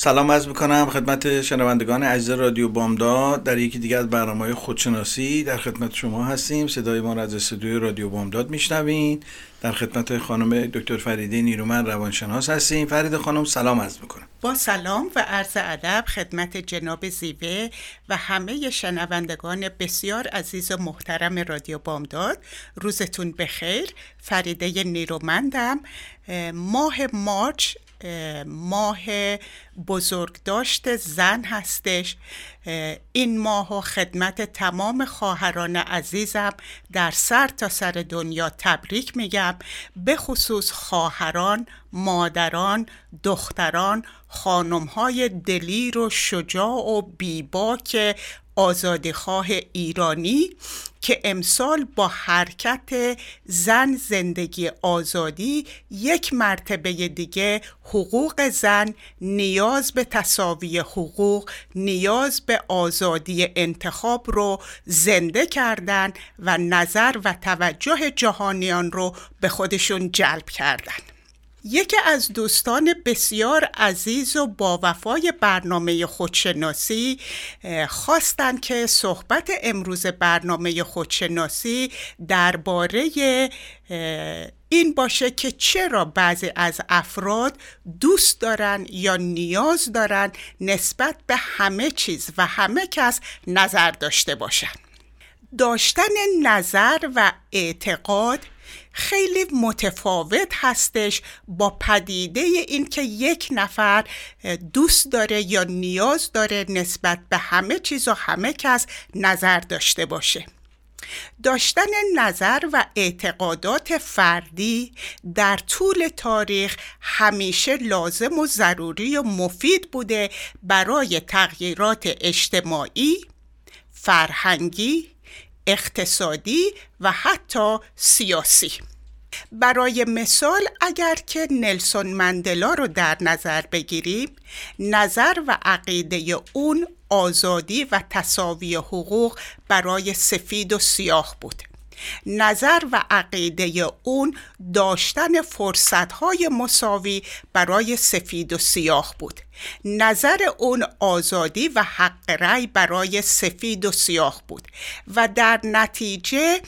سلام عرض می‌کنم خدمت شنوندگان عزیز رادیو بامداد. در یکی دیگر از برنامه خودشناسی در خدمت شما هستیم. صدای ما را از استودیوی رادیو بامداد میشنوین در خدمت خانم دکتر فریده نیرومن روانشناس هستیم. فرید خانم سلام عرض می‌کنم. با سلام و عرض ادب خدمت جناب زیوه و همه شنوندگان بسیار عزیز و محترم رادیو بامداد. روزتون بخیر. فریده نیرومندم. ماه مارچ ماه بزرگداشت زن هستش. این ماه و خدمت تمام خواهران عزیزم در سر تا سر دنیا تبریک میگم به خصوص خواهران مادران دختران خانمهای دلیر و شجاع و بیباک آزادیخواه ایرانی که امسال با حرکت زن زندگی آزادی یک مرتبه دیگه حقوق زن نیاز به تصاوی حقوق نیاز به آزادی انتخاب رو زنده کردن و نظر و توجه جهانیان رو به خودشون جلب کردن. یکی از دوستان بسیار عزیز و با وفای برنامه خودشناسی خواستند که صحبت امروز برنامه خودشناسی درباره این باشه که چرا بعضی از افراد دوست دارن یا نیاز دارن نسبت به همه چیز و همه کس نظر داشته باشن. داشتن نظر و اعتقاد خیلی متفاوت هستش با پدیده این که یک نفر دوست داره یا نیاز داره نسبت به همه چیز و همه کس نظر داشته باشه. داشتن نظر و اعتقادات فردی در طول تاریخ همیشه لازم و ضروری و مفید بوده برای تغییرات اجتماعی، فرهنگی، اقتصادی و حتی سیاسی. برای مثال اگر که نلسون مندلا رو در نظر بگیریم نظر و عقیده اون آزادی و تصاوی حقوق برای سفید و سیاه بود. نظر و عقیده اون داشتن فرصتهای مساوی برای سفید و سیاه بود. نظر اون آزادی و حق رأی برای سفید و سیاه بود و در نتیجه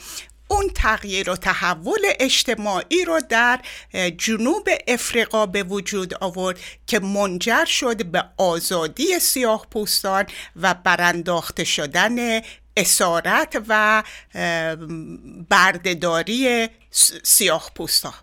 اون تغییر و تحول اجتماعی رو در جنوب افریقا به وجود آورد که منجر شد به آزادی سیاه پوستان و برانداخته شدن اسارت و بردهداری سیاه پوستان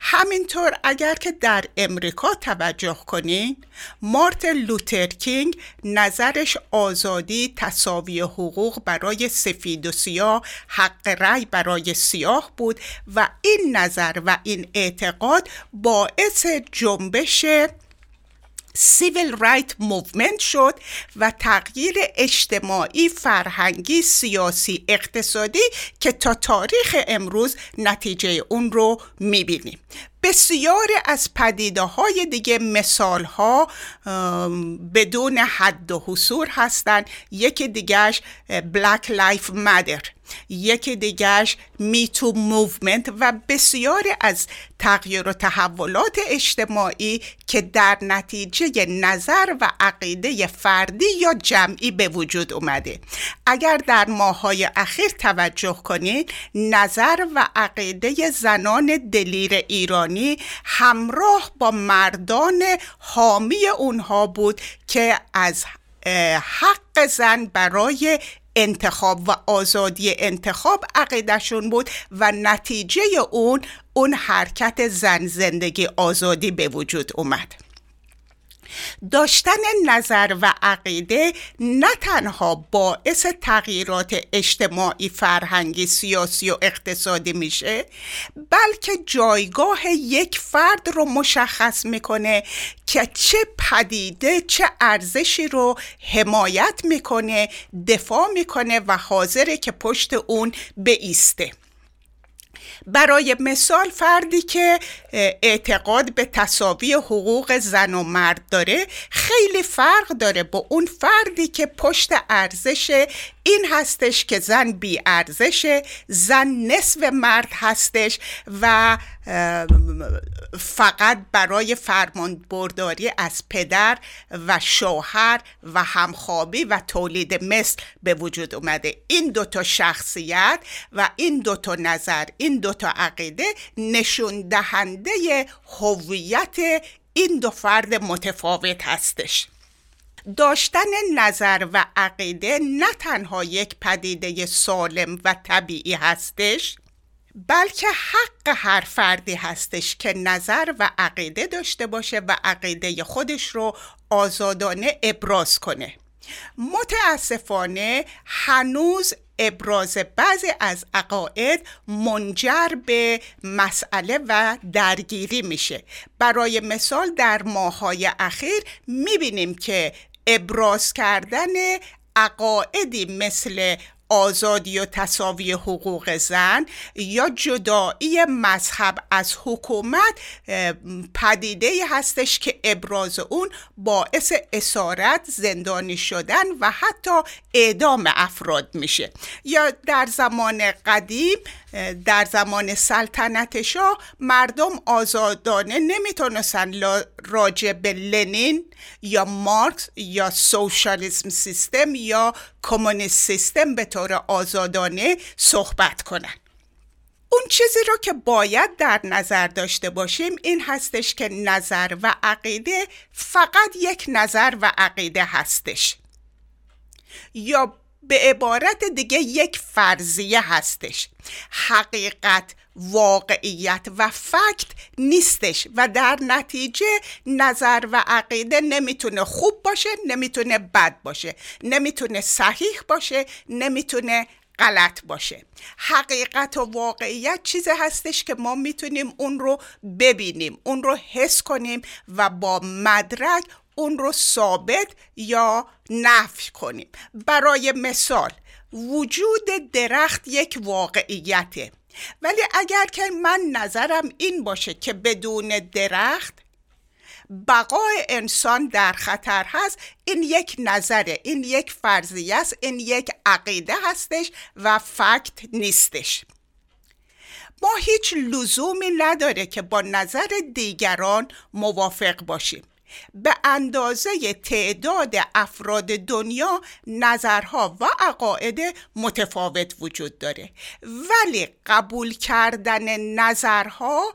همینطور اگر که در امریکا توجه کنین مارتن لوترکینگ نظرش آزادی تساوی حقوق برای سفید و سیاه حق رأی برای سیاه بود و این نظر و این اعتقاد باعث جنبش civil right movement شد و تغییر اجتماعی، فرهنگی، سیاسی، اقتصادی که تا تاریخ امروز نتیجه اون رو می‌بینیم. بسیاری از پدیده های دیگه مثال ها بدون حد و حصر هستند یکی دیگهش Black Lives Matter یکی دیگرش Me Too movement و بسیاری از تغییر و تحولات اجتماعی که در نتیجه نظر و عقیده فردی یا جمعی به وجود اومده. اگر در ماهای اخیر توجه کنید نظر و عقیده زنان دلیر ایرانی همراه با مردان حامی اونها بود که از حق زن برای انتخاب و آزادی انتخاب عقیدشون بود و نتیجه اون اون حرکت زن زندگی آزادی به وجود اومد. داشتن نظر و عقیده نه تنها باعث تغییرات اجتماعی فرهنگی سیاسی و اقتصادی میشه بلکه جایگاه یک فرد رو مشخص می‌کنه که چه پدیده چه ارزشی رو حمایت می‌کنه دفاع می‌کنه و حاضره که پشت اون بیسته. برای مثال فردی که اعتقاد به تصاوی حقوق زن و مرد داره خیلی فرق داره با اون فردی که پشت ارزش این هستش که زن بی ارزشه زن نصف مرد هستش و فقط برای فرمان برداری از پدر و شوهر و همخوابی و تولید مثل به وجود اومده. این دوتا شخصیت و این دوتا نظر این دوتا عقیده نشون دهنده هویت این دو فرد متفاوت هستش. داشتن نظر و عقیده نه تنها یک پدیده سالم و طبیعی هستش بلکه حق هر فردی هستش که نظر و عقیده داشته باشه و عقیده خودش رو آزادانه ابراز کنه. متاسفانه هنوز ابراز بعضی از عقاید منجر به مسئله و درگیری میشه. برای مثال در ماهای اخیر می‌بینیم که ابراز کردن عقاعدی مثل آزادی و تصاوی حقوق زن یا جدایی مذهب از حکومت پدیده هستش که ابراز اون باعث اسارت زندانی شدن و حتی اعدام افراد میشه. یا در زمان قدیم در زمان سلطنت شاه مردم آزادانه نمی‌تونستن راجع به لنین یا مارکس یا سوشالیسم سیستم یا کمونیست سیستم به طور آزادانه صحبت کنن. اون چیزی رو که باید در نظر داشته باشیم این هستش که نظر و عقیده فقط یک نظر و عقیده هستش. یا به عبارت دیگه یک فرضیه هستش. حقیقت واقعیت و فکت نیستش و در نتیجه نظر و عقیده نمی‌تونه خوب باشه نمی‌تونه بد باشه نمی‌تونه صحیح باشه نمی‌تونه غلط باشه. حقیقت و واقعیت چیزی هستش که ما می‌تونیم اون رو ببینیم اون رو حس کنیم و با مدرک اون رو ثابت یا نفی کنیم. برای مثال وجود درخت یک واقعیته. ولی اگر که من نظرم این باشه که بدون درخت بقای انسان در خطر هست این یک نظره این یک فرضیه است این یک عقیده هستش و فکت نیستش. ما هیچ لزومی نداره که با نظر دیگران موافق باشیم. به اندازه تعداد افراد دنیا نظرها و عقاید متفاوت وجود داره. ولی قبول کردن نظرها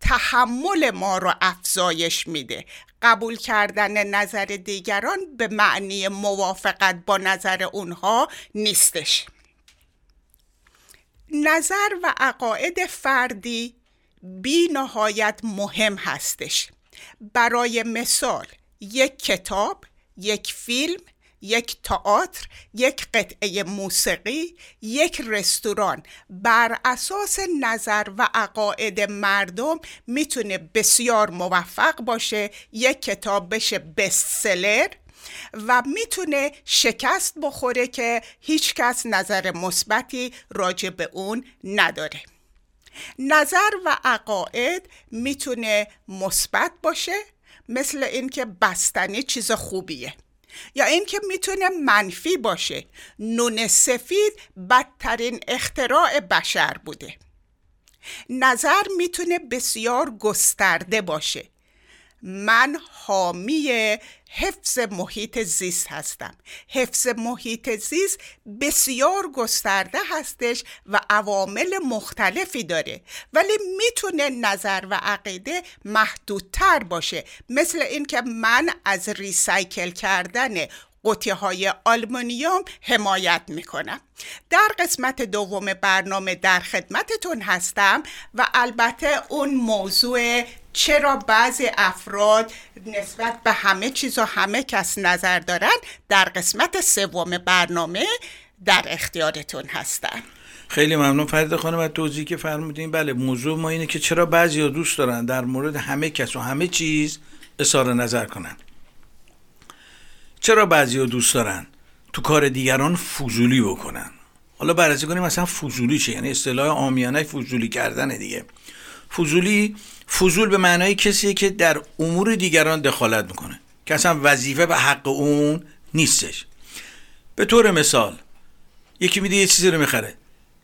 تحمل ما رو افزایش میده. قبول کردن نظر دیگران به معنی موافقت با نظر اونها نیستش. نظر و عقاید فردی بی نهایت مهم هستش. برای مثال یک کتاب یک فیلم یک تئاتر یک قطعه موسیقی یک رستوران. بر اساس نظر و عقاید مردم می‌تونه بسیار موفق باشه یک کتاب بشه بست سلر و می‌تونه شکست بخوره که هیچکس نظر مثبتی راجع به اون نداره. نظر و عقاید می‌تونه مثبت باشه مثل اینکه بستنی چیز خوبیه. یا اینکه می‌تونه منفی باشه. نون سفید بدترین اختراع بشر بوده. نظر می‌تونه بسیار گسترده باشه. من حامی حفظ محیط زیست هستم. حفظ محیط زیست بسیار گسترده هستش و عوامل مختلفی داره. ولی می‌تونه نظر و عقیده محدودتر باشه. مثل اینکه من از ریسایکل کردن قطعه های آلمونیوم حمایت می‌کنم. در قسمت دوم برنامه در خدمتتون هستم و البته اون موضوع چرا بعضی افراد نسبت به همه چیز و همه کس نظر دارن در قسمت سوم برنامه در اختیارتون هستن؟ خیلی ممنون. فرید خانم از توضیحی که فرمودین بله موضوع ما اینه که چرا بعضی ها دوست دارن در مورد همه کس و همه چیز اظهار نظر کنن. چرا بعضی ها دوست دارن تو کار دیگران فضولی بکنن؟ حالا بررسی کنیم مثلا فضولی چه؟ یعنی اصطلاح عامیانه فضولی کردن دیگه. فضولی فضول به معنای کسیه که در امور دیگران دخالت می‌کنه که اصلا وظیفه به حق اون نیستش. به طور مثال یکی میده یه چیزی رو می‌خره.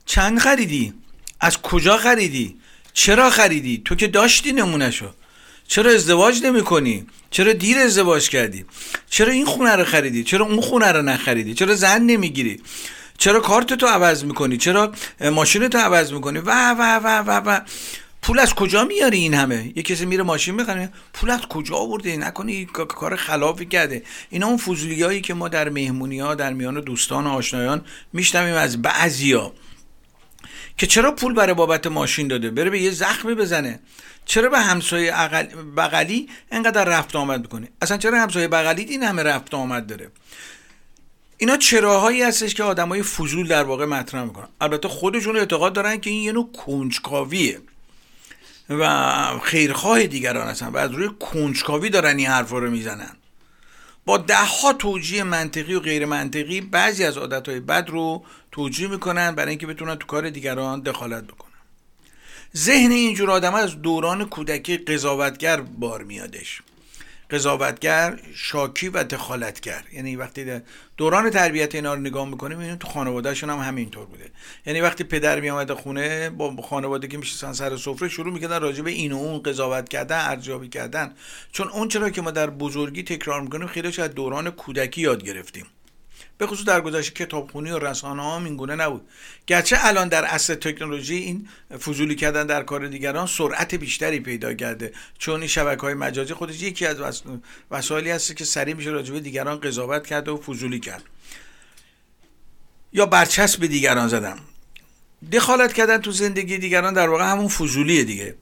چند خریدی؟ از کجا خریدی؟ چرا خریدی؟ تو که داشتی نمونهشو. چرا ازدواج نمی کنی چرا دیر ازدواج کردی؟ چرا این خونه رو خریدی؟ چرا اون خونه رو نخریدی؟ چرا زن نمی‌گیری؟ چرا کارت تو عوض می‌کنی؟ چرا ماشین تو عوض می‌کنی؟ و و و و و. پول از کجا میاری این همه؟ یه کسی میره ماشین می‌خره پول از کجا آورده؟ نکنی کار خلافی کرده. اینا اون فضولی هایی که ما در مهمونی ها در میان دوستان و آشنایان میشنویم از بعضیا. که چرا پول برای بابت ماشین داده؟ بره به یه زخمی بزنه. چرا به همسایه بغلی انقدر رفت آمد می‌کنه؟ اصلا چرا همسایه بغلی این همه رفت آمد داره؟ اینا چراهایی هستش که آدمای فضول در واقع مطرح می‌کنن. البته خودشون اعتقاد دارن که این یه نوع کنجکاویه. و خیرخواه دیگران هستن و از روی کنجکاوی دارن این حرفا رو می‌زنن. با ده ها توجیه منطقی و غیر منطقی بعضی از عادتهای بد رو توجیه می‌کنن برای اینکه بتونن تو کار دیگران دخالت بکنن. ذهن اینجور آدم از دوران کودکی قضاوتگر بار میادش. قضاوتگر شاکی و دخالتگر. یعنی وقتی دوران تربیت اینا رو نگاه می‌کنیم این تو خانوادهشون هم همینطور بوده. یعنی وقتی پدر میامده خونه با خانواده که میشستن سر سفره شروع می‌کردن راجع به این و اون قضاوت کردن ارزیابی کردن. چون اون چرا که ما در بزرگی تکرار می‌کنیم خیلیش از دوران کودکی یاد گرفتیم. به خصوص در گذشته کتابخونی و رسانه ها این گونه نبود. گرچه الان در اصل تکنولوژی این فضولی کردن در کار دیگران سرعت بیشتری پیدا کرده. چون این شبکه های مجازی خودش یکی از وسایلی هست که سریع میشه راجع دیگران قضاوت کرده و فضولی کرد. یا برچسب به دیگران زدن دخالت کردن تو زندگی دیگران در واقع همون فضولیه دیگه.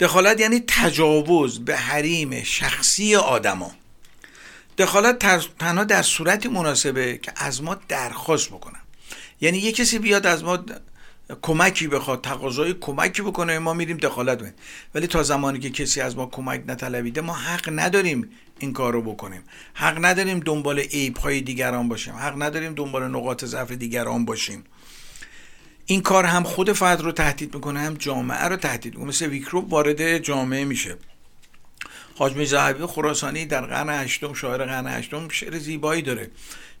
دخالت یعنی تجاوز به حریم شخصی آدما. دخالت تنها در صورتی مناسبه که از ما درخواست بکنن. یعنی یه کسی بیاد از ما کمکی بخواد تقاضای کمکی بکنه ما میریم دخالت بکنیم ولی تا زمانی که کسی از ما کمک نطلبیده ما حق نداریم این کار رو بکنیم. حق نداریم دنبال عیب های دیگران باشیم. حق نداریم دنبال نقاط ضعف دیگران باشیم. این کار هم خود فرد رو تهدید می‌کنه هم جامعه رو تهدید می‌کنه. مثل ویکروب وارد جامعه میشه. حاج میرزا خراسانی در قرن هشتم شاعر قرن هشتم شعر زیبایی داره.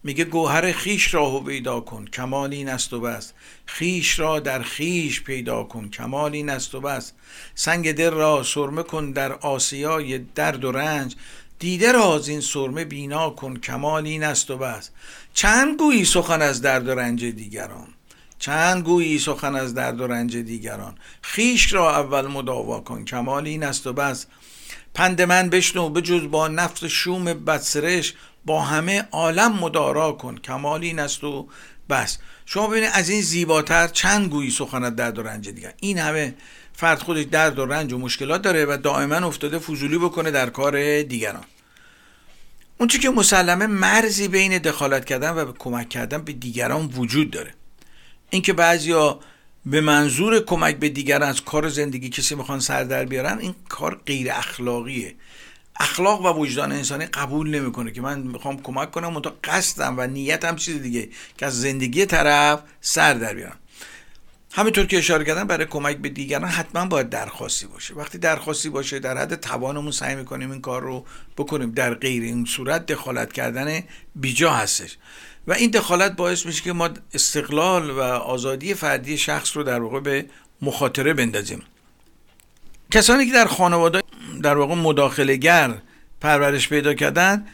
میگه گوهر خیش را پیدا کن کمال این است و بس. خیش را در خیش پیدا کن کمال این است و بس. سنگ دل را سرمه کن در آسیای درد و رنج. دیده را از این سرمه بینا کن کمال این است و بس. چند گویی سخن از درد و رنج دیگران؟ چند گویی سخن از درد و رنج دیگران؟ خیش را اول مداوا کن کمال این است و بس. پند من بشنو به جز با نفس شوم بدسرش با همه عالم مدارا کن. کمال این است و بس. شما ببینید از این زیباتر چند گویی سخنت درد و رنج دیگر. این همه فرد خودش درد و رنج و مشکلات داره و دائما افتاده فضولی بکنه در کار دیگران. اون که مسلمه مرزی بین دخالت کردن و کمک کردن به دیگران وجود داره. اینکه بعضیا به منظور کمک به دیگر از کار زندگی کسی می‌خوان سر در بیارن این کار غیر اخلاقیه. اخلاق و وجدان انسانی قبول نمی‌کنه که من می‌خوام کمک کنم منتها قصدم و نیتم چیز دیگه که از زندگی طرف سر در بیارم همینطور که اشاره کردم برای کمک به دیگران حتما باید درخواستی باشه. وقتی درخواستی باشه در حد توانمون سعی می‌کنیم این کار رو بکنیم. در غیر این صورت دخالت کردن بیجا هستش. و این دخالت باعث میشه که ما استقلال و آزادی فردی شخص رو در واقع به مخاطره بندازیم. کسانی که در خانواده در واقع مداخله پرورش پیدا کردن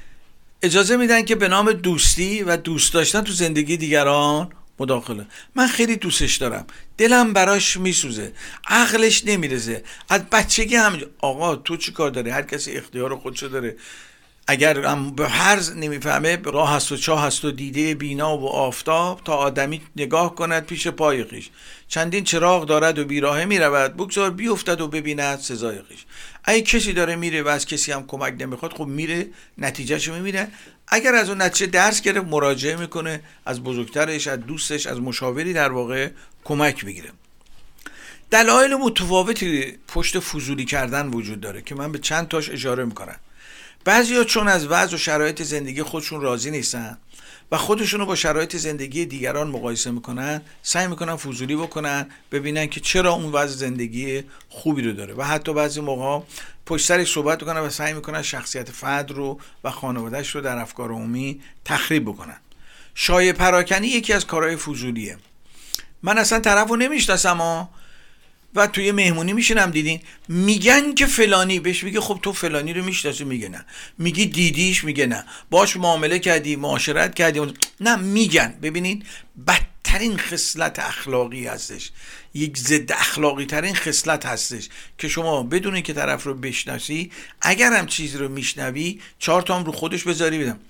اجازه میدن که به نام دوستی و دوست داشتن تو زندگی دیگران مداخله. من خیلی دوستش دارم. دلم براش میسوزه. عقلش نمیرزه. از بچگی همینجا آقا تو چی کار داری؟ هر کسی اختیار خودشو داره. اگر هم به هر نمی‌فهمه راه هست و چاه هست و دیده بینا و آفتاب تا آدمی نگاه کند پیش پای خیش. چندین چراغ دارد و بیراهه می‌رود. بگذار بیفتد و ببیند سزای خیش. اگه کسی داره میره و از کسی هم کمک نمی‌خواد خب میره نتیجهشو می‌بینه. اگر از اون نتیجه درس گرفت مراجعه می‌کنه از بزرگترش از دوستش از مشاوری در واقع کمک می‌گیره. دلایل متفاوتی پشت فضولی کردن وجود داره که من به چند تاش اشاره می‌کنم. بعضیا چون از وضع و شرایط زندگی خودشون راضی نیستن و خودشونو با شرایط زندگی دیگران مقایسه می‌کنن سعی می‌کنن فضولی بکنن ببینن که چرا اون وضع زندگی خوبی رو داره. و حتی بعضی موقع پشت سرش صحبت می‌کنن و سعی می‌کنن شخصیت فرد رو و خانوادهش رو در افکار عمومی تخریب بکنن. شایع پراکنی یکی از کارهای فضولیه. من اصلا طرف رو نمی‌شناسم و توی مهمونی میشینم دیدین؟ میگن که فلانی بهش میگه خب تو فلانی رو می‌شناسی میگه نه. میگی دیدیش میگه نه. باش معامله کردی معاشرت کردی. نه میگن. ببینین بدترین خصلت اخلاقی هستش. یک ضد اخلاقی ترین خصلت هستش که شما بدونی که طرف رو بشناسی اگر هم چیزی رو میشنوی چهار تا هم رو خودش بذاری بدم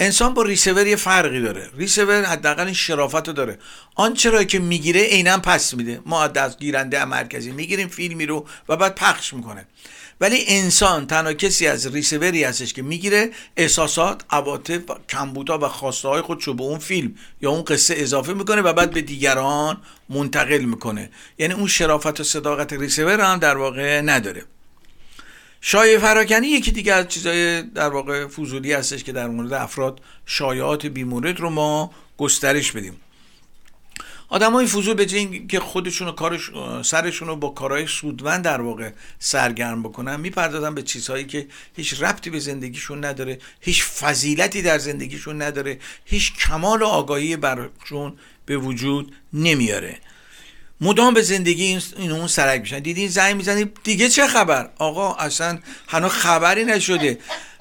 انسان با ریسیور یه فرقی داره. ریسیور حداقل این شرافت رو داره. آنچه را که می‌گیره عینا پس میده. ما از گیرنده مرکزی می‌گیریم فیلمی رو و بعد پخش می‌کنه. ولی انسان تنها کسی از ریسیوری هستش که می‌گیره احساسات عواطف کمبودها و خواسته های خودشو به اون فیلم یا اون قصه اضافه می‌کنه و بعد به دیگران منتقل می‌کنه. یعنی اون شرافت و صداقت ریسیور هم در واقع نداره. شایع فراکنی یکی دیگه از چیزای در واقع فضولی هستش که در مورد افراد شایعات بیمورد رو ما گسترش بدیم. آدم های فضول به جای که خودشون و کارش سرشون رو با کارهای سودمند در واقع سرگرم بکنن می‌پردازن به چیزهایی که هیچ ربطی به زندگیشون نداره هیچ فضیلتی در زندگیشون نداره هیچ کمال و آگاهی برشون به وجود نمیاره. مدام به زندگی این اون سرک میشن. دیدین زنگ می‌زنی دیگه چه خبر؟ آقا اصلا هنوز خبری نشده.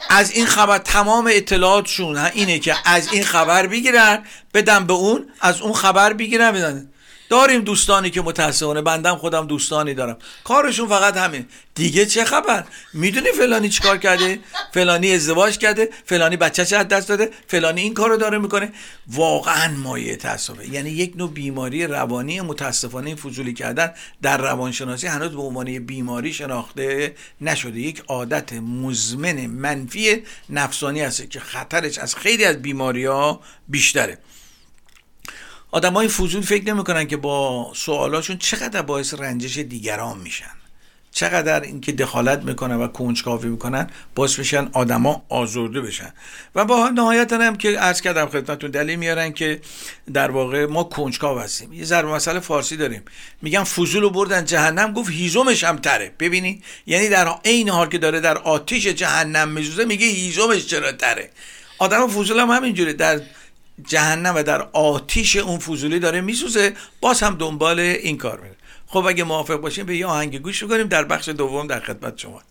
از این خبر تمام اطلاعاتشون اینه که از این خبر بگیرن بدن به اون از اون خبر بگیرن بدن. داریم دوستانی که متاسفانه بندم خودم دوستانی دارم. کارشون فقط همین. دیگه چه خبر؟ می‌دونی فلانی چیکار کرده؟ فلانی ازدواج کرده؟ فلانی بچه‌ش از دست داده؟ فلانی این کارو داره می‌کنه؟ واقعا مایه تاسفه یعنی یک نوع بیماری روانی متاسفانه این فضولی کردن در روانشناسی هنوز به عنوان بیماری شناخته نشده. یک عادت مزمن منفی نفسانی هست که خطرش از خیلی از بیماری ها بیشتره. های فضول فکر نمی‌کنن که با سوالاشون چقدر باعث رنجش دیگران میشن. چقدر اینکه دخالت می‌کنن و کنجکاوی می‌کنن باعث میشن آدما آزرده بشن. و با نهایت هم که عرض کردم خدمتتون دلیل میارن که در واقع ما کنجکاو هستیم. یه ضرب مسئله فارسی داریم. میگن فضول رو بردن جهنم گفت هیزمش هم تره. ببینید یعنی در عین حال که داره در آتیش جهنم میسوزه میگه هیزمش چرا تره؟ آدم فضول هم همینجوره. در جهنم و در آتیش اون فضولی داره میسوزه باز هم دنبال این کار میره. خب اگه موافق باشیم به یه آهنگ گوش کنیم در بخش دوم در خدمت شما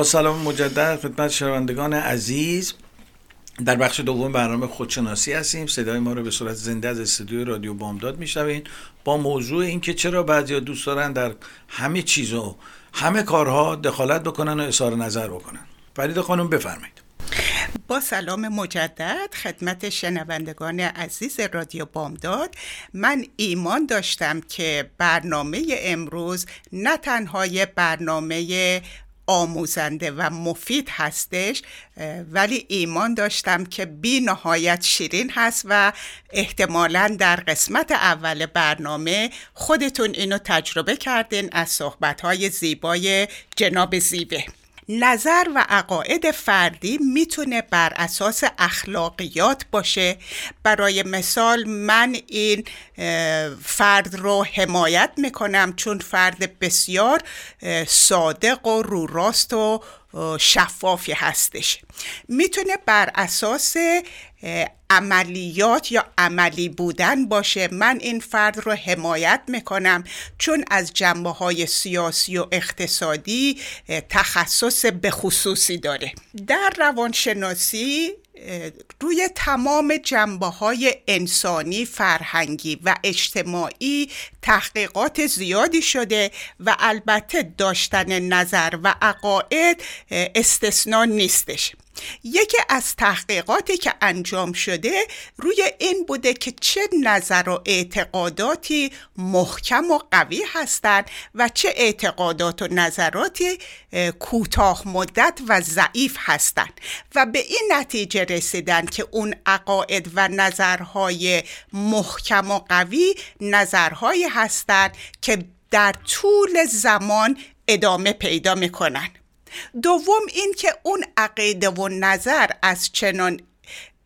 با سلام مجدد خدمت شنوندگان عزیز. در بخش دوم برنامه خودشناسی هستیم. صدای ما رو به صورت زنده از استودیو رادیو بامداد میشنوین. با موضوع اینکه چرا بعضی دوست دارن در همه چیز و همه کارها دخالت بکنن و اظهار نظر بکنن. فرید خانم بفرمایید. با سلام مجدد خدمت شنوندگان عزیز رادیو بامداد. من ایمان داشتم که برنامه امروز نه تنها برنامه آموزنده و مفید هستش ولی ایمان داشتم که بی نهایت شیرین هست و احتمالا در قسمت اول برنامه خودتون اینو تجربه کردین از صحبتهای زیبای جناب زیبه نظر و عقاید فردی می‌تونه بر اساس اخلاقیات باشه. برای مثال من این فرد رو حمایت می‌کنم چون فرد بسیار صادق و رو راست و شفافی هستش. می‌تونه بر اساس عملیات یا عملی بودن باشه. من این فرد رو حمایت می‌کنم چون از جنبه های سیاسی و اقتصادی تخصص به خصوصی داره. در روانشناسی روی تمام جنبه های انسانی، فرهنگی و اجتماعی تحقیقات زیادی شده و البته داشتن نظر و عقاید استثنا نیستش. یکی از تحقیقاتی که انجام شده روی این بوده که چه نظر و اعتقاداتی محکم و قوی هستند و چه اعتقادات و نظراتی کوتاه مدت و ضعیف هستند و به این نتیجه رسیدن که اون عقاید و نظرهای محکم و قوی نظرهایی هستند که در طول زمان ادامه پیدا می‌کنن. دوم این که اون عقیده و نظر از چنان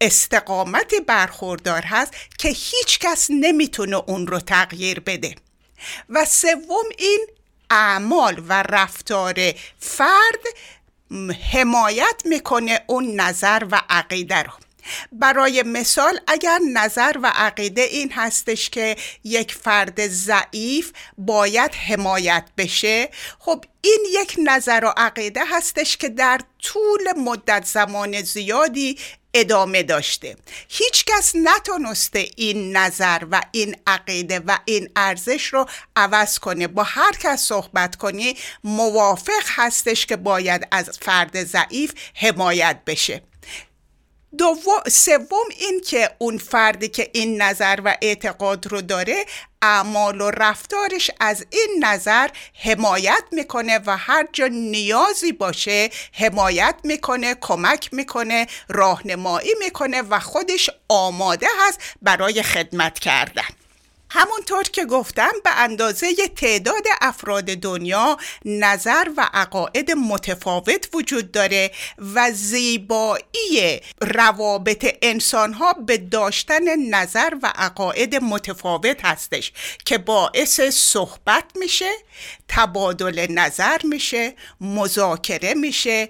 استقامت برخوردار هست که هیچ کس نمی‌تونه اون رو تغییر بده. و سوم این اعمال و رفتار فرد حمایت می‌کنه اون نظر و عقیده رو. برای مثال اگر نظر و عقیده این هستش که یک فرد ضعیف باید حمایت بشه خب این یک نظر و عقیده هستش که در طول مدت زمان زیادی ادامه داشته. هیچ کس نتونسته این نظر و این عقیده و این ارزش رو عوض کنه. با هر کس صحبت کنی موافق هستش که باید از فرد ضعیف حمایت بشه. دوم سوم این که اون فردی که این نظر و اعتقاد رو داره اعمال و رفتارش از این نظر حمایت می‌کنه و هر جا نیازی باشه حمایت می‌کنه کمک می‌کنه راهنمایی می‌کنه و خودش آماده هست برای خدمت کردن. همونطور که گفتم به اندازه تعداد افراد دنیا نظر و عقاید متفاوت وجود داره و زیبایی روابط انسان ها به داشتن نظر و عقاید متفاوت هستش که باعث صحبت میشه تبادل نظر میشه مذاکره میشه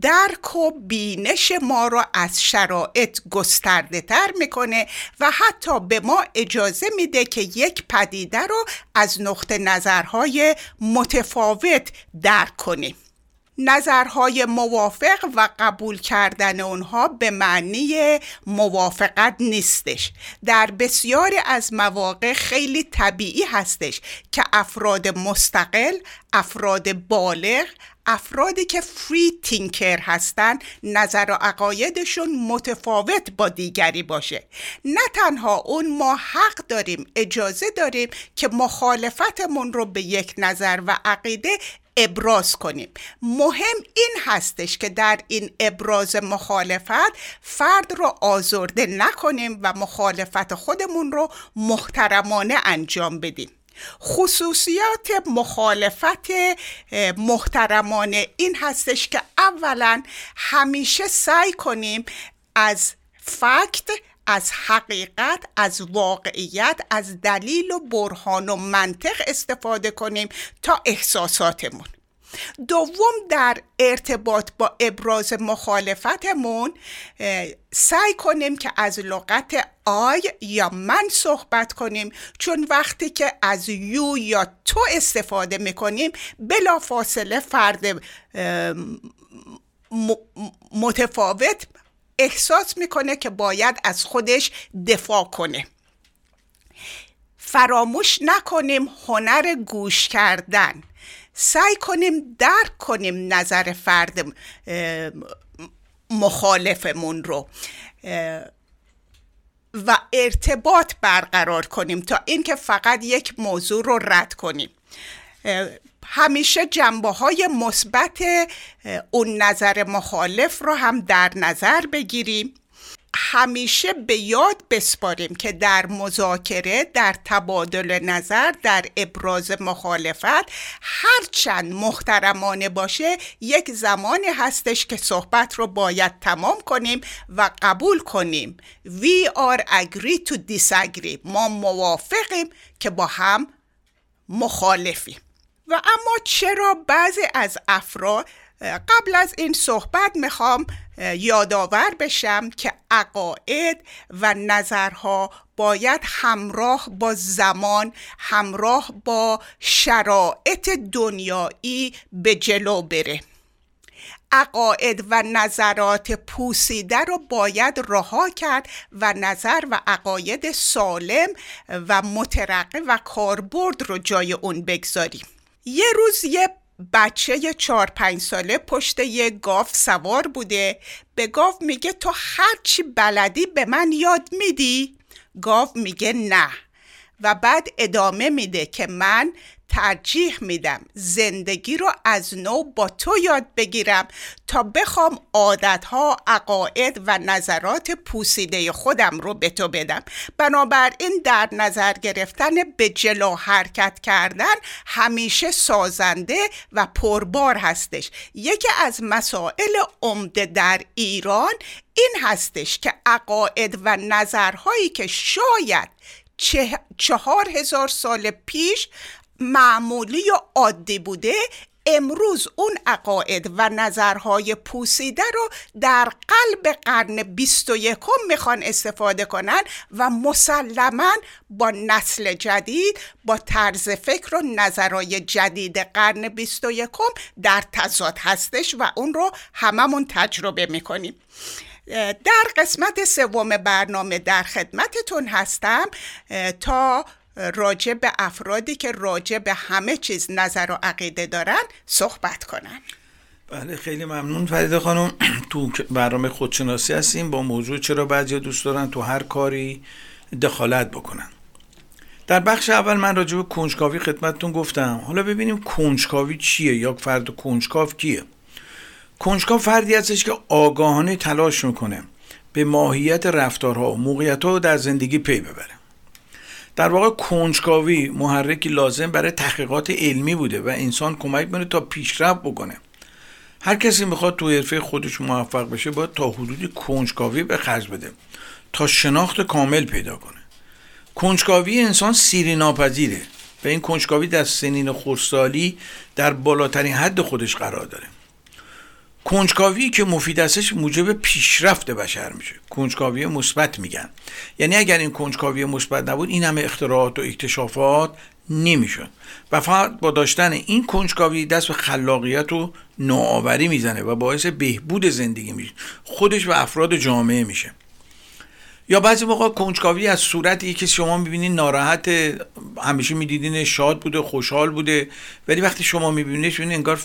درک و بینش ما رو از شرایط گسترده تر می‌کنه و حتی به ما اجازه میده که یک پدیده رو از نقطه نظرهای متفاوت درک کنیم. نظرهای موافق و قبول کردن اونها به معنی موافقت نیستش. در بسیاری از مواقع خیلی طبیعی هستش که افراد مستقل افراد بالغ افرادی که فری تینکر هستن نظر و عقایدشون متفاوت با دیگری باشه. نه تنها اون ما حق داریم اجازه داریم که مخالفتمون رو به یک نظر و عقیده ابراز کنیم. مهم این هستش که در این ابراز مخالفت فرد رو آزرده نکنیم و مخالفت خودمون رو محترمانه انجام بدیم. خصوصیات مخالفت محترمانه. این هستش که اولا همیشه سعی کنیم از فکت از حقیقت از واقعیت از دلیل و برهان و منطق استفاده کنیم تا احساساتمون. دوم در ارتباط با ابراز مخالفتمون سعی کنیم که از لغت آی یا من صحبت کنیم. چون وقتی که از یو یا تو استفاده می‌کنیم بلا فاصله فرد متفاوت احساس می‌کنه که باید از خودش دفاع کنه. فراموش نکنیم هنر گوش کردن. سعی کنیم درک کنیم نظر فرد مخالفمون رو. و ارتباط برقرار کنیم تا اینکه فقط یک موضوع رو رد کنیم. همیشه جنبه های مثبت اون نظر مخالف رو هم در نظر بگیریم. همیشه به یاد بسپاریم که در مذاکره در تبادل نظر در ابراز مخالفت هرچند محترمانه باشه یک زمانی هستش که صحبت رو باید تمام کنیم و قبول کنیم. We are agree to disagree. ما موافقیم که با هم مخالفیم. و اما چرا بعضی از افراد قبل از این صحبت می‌خوام یادآور بشم که عقاید و نظرها باید همراه با زمان همراه با شرایط دنیایی به جلو بره. عقاید و نظرات پوسیده رو باید رها کرد و نظر و عقاید سالم و مترقه و کاربرد رو جای اون بگذاریم. یه روز یه بچه چهار پنج ساله پشت یه گاف سوار بوده به گاف میگه تو هرچی بلدی به من یاد میدی؟ گاف میگه نه و بعد ادامه میده که من ترجیح میدم زندگی رو از نو با تو یاد بگیرم تا بخوام عادتها عقاید و نظرات پوسیده خودم رو به تو بدم. بنابراین در نظر گرفتن به جلو حرکت کردن همیشه سازنده و پربار هستش. یکی از مسائل عمده در ایران این هستش که عقاید و نظرهایی که شاید چهار هزار سال پیش معمولی و عادی بوده امروز اون عقاید و نظرهای پوسیده رو در قلب قرن بیست و یکم می‌خوان استفاده کنن و مسلما با نسل جدید با طرز فکر و نظرهای جدید قرن بیست و یکم در تضاد هستش و اون رو هممون تجربه می‌کنیم. در قسمت سوم برنامه در خدمتتون هستم تا راجع به افرادی که راجع به همه چیز نظر و عقیده دارن صحبت کنن. بله خیلی ممنون فرید خانم. تو برنامه خودشناسی هستیم با موضوع چرا بعضی دوست دارن تو هر کاری دخالت بکنن. در بخش اول من راجع به کنجکاوی خدمتتون گفتم. حالا ببینیم کنجکاوی چیه یا فرد کنجکاو کیه. کنجکاو فردی هستش که آگاهانه تلاش می‌کنه به ماهیت رفتارها و موقعیتها در زندگی پی ببره. در واقع کنجکاوی محرکی لازم برای تحقیقات علمی بوده و انسان کمک می‌کنه تا پیشرفت بکنه. هر کسی می‌خواد تو حرفه خودش موفق بشه باید تا حدودی کنجکاوی به خرج بده تا شناخت کامل پیدا کنه. کنجکاوی انسان سیری ناپذیره و این کنجکاوی در سنین خورسالی در بالاترین حد خودش قرار داره. کنجکاوی که مفید هستش موجب پیشرفت بشر میشه. کنجکاوی مثبت میگن. یعنی اگر این کنجکاوی مثبت نبود این همه اختراعات و اکتشافات نمی‌شد. و فقط با داشتن این کنجکاوی دست به خلاقیت و نوآوری می‌زنه و باعث بهبود زندگی میشه. خودش و افراد جامعه میشه. یا بعضی موقع کنجکاوی از صورتی که شما می‌بینید ناراحت همیشه می‌دیدین شاد بوده خوشحال بوده ولی وقتی شما میبینیدش ببینید انگار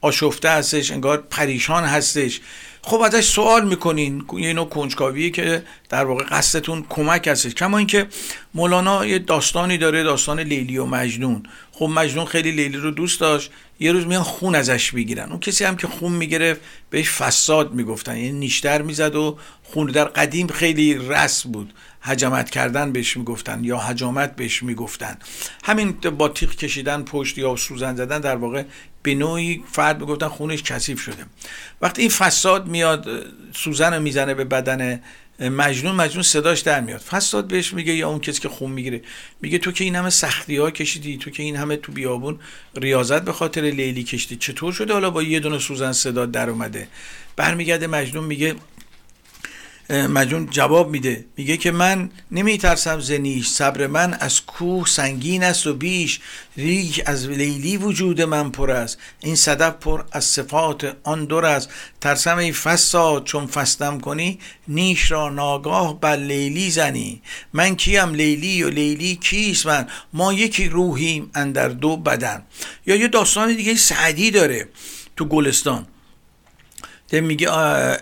آشفته هستش انگار پریشان هستش. خب ازش سوال می‌کنین یه نوع کنجکاویه که در واقع قصدتون کمک هستش. کما اینکه مولانا یه داستانی داره داستان لیلی و مجنون. خب مجنون خیلی لیلی رو دوست داشت یه روز میان خون ازش می‌گیرن. اون کسی هم که خون می‌گرفت بهش فساد می‌گفتن. یعنی نیشتر می‌زد و خون در قدیم خیلی رسم بود. حجمت کردن بهش می‌گفتن یا حجامت بهش می‌گفتن. همین با تیغ کشیدن پشت یا سوزن زدن در واقع به نوعی فرد می‌گفتن خونش کثیف شده. وقتی این فساد میاد سوزن رو می‌زنه به بدن مجنون مجنون صداش در میاد. فساد بهش میگه یا اون کسی که خون می‌گیره. میگه تو که این همه سختی ها کشیدی تو که این همه تو بیابون ریاضت به خاطر لیلی کشیدی. چطور شده حالا با یه دونه سوزن صدا در اومده؟ برمیگرده مجنون میگه مجنون جواب میده. میگه که من نمیترسم زنیش صبر من از کوه سنگین است و بیش. ریگ از لیلی وجود من پر است. این صدف پر از صفات آن دور است. ترسم ای فساد چون فستم کنی نیش را ناگاه بر لیلی زنی. من کیم لیلی و لیلی کیست من؟ ما یکی روحیم اندر دو بدن. یا یه داستان دیگه سعدی داره تو گلستان. میگه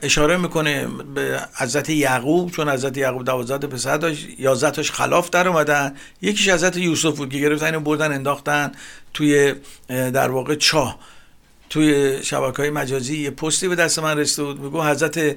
اشاره می‌کنه به حضرت یعقوب چون حضرت یعقوب دوازده پسر داشت یازده تاش خلاف در اومدن. یکیش حضرت یوسف بود که گرفتن اینو بردن انداختن توی در واقع چاه توی شبکه های مجازی. یه پستی به دست من رسیده بود. میگو حضرت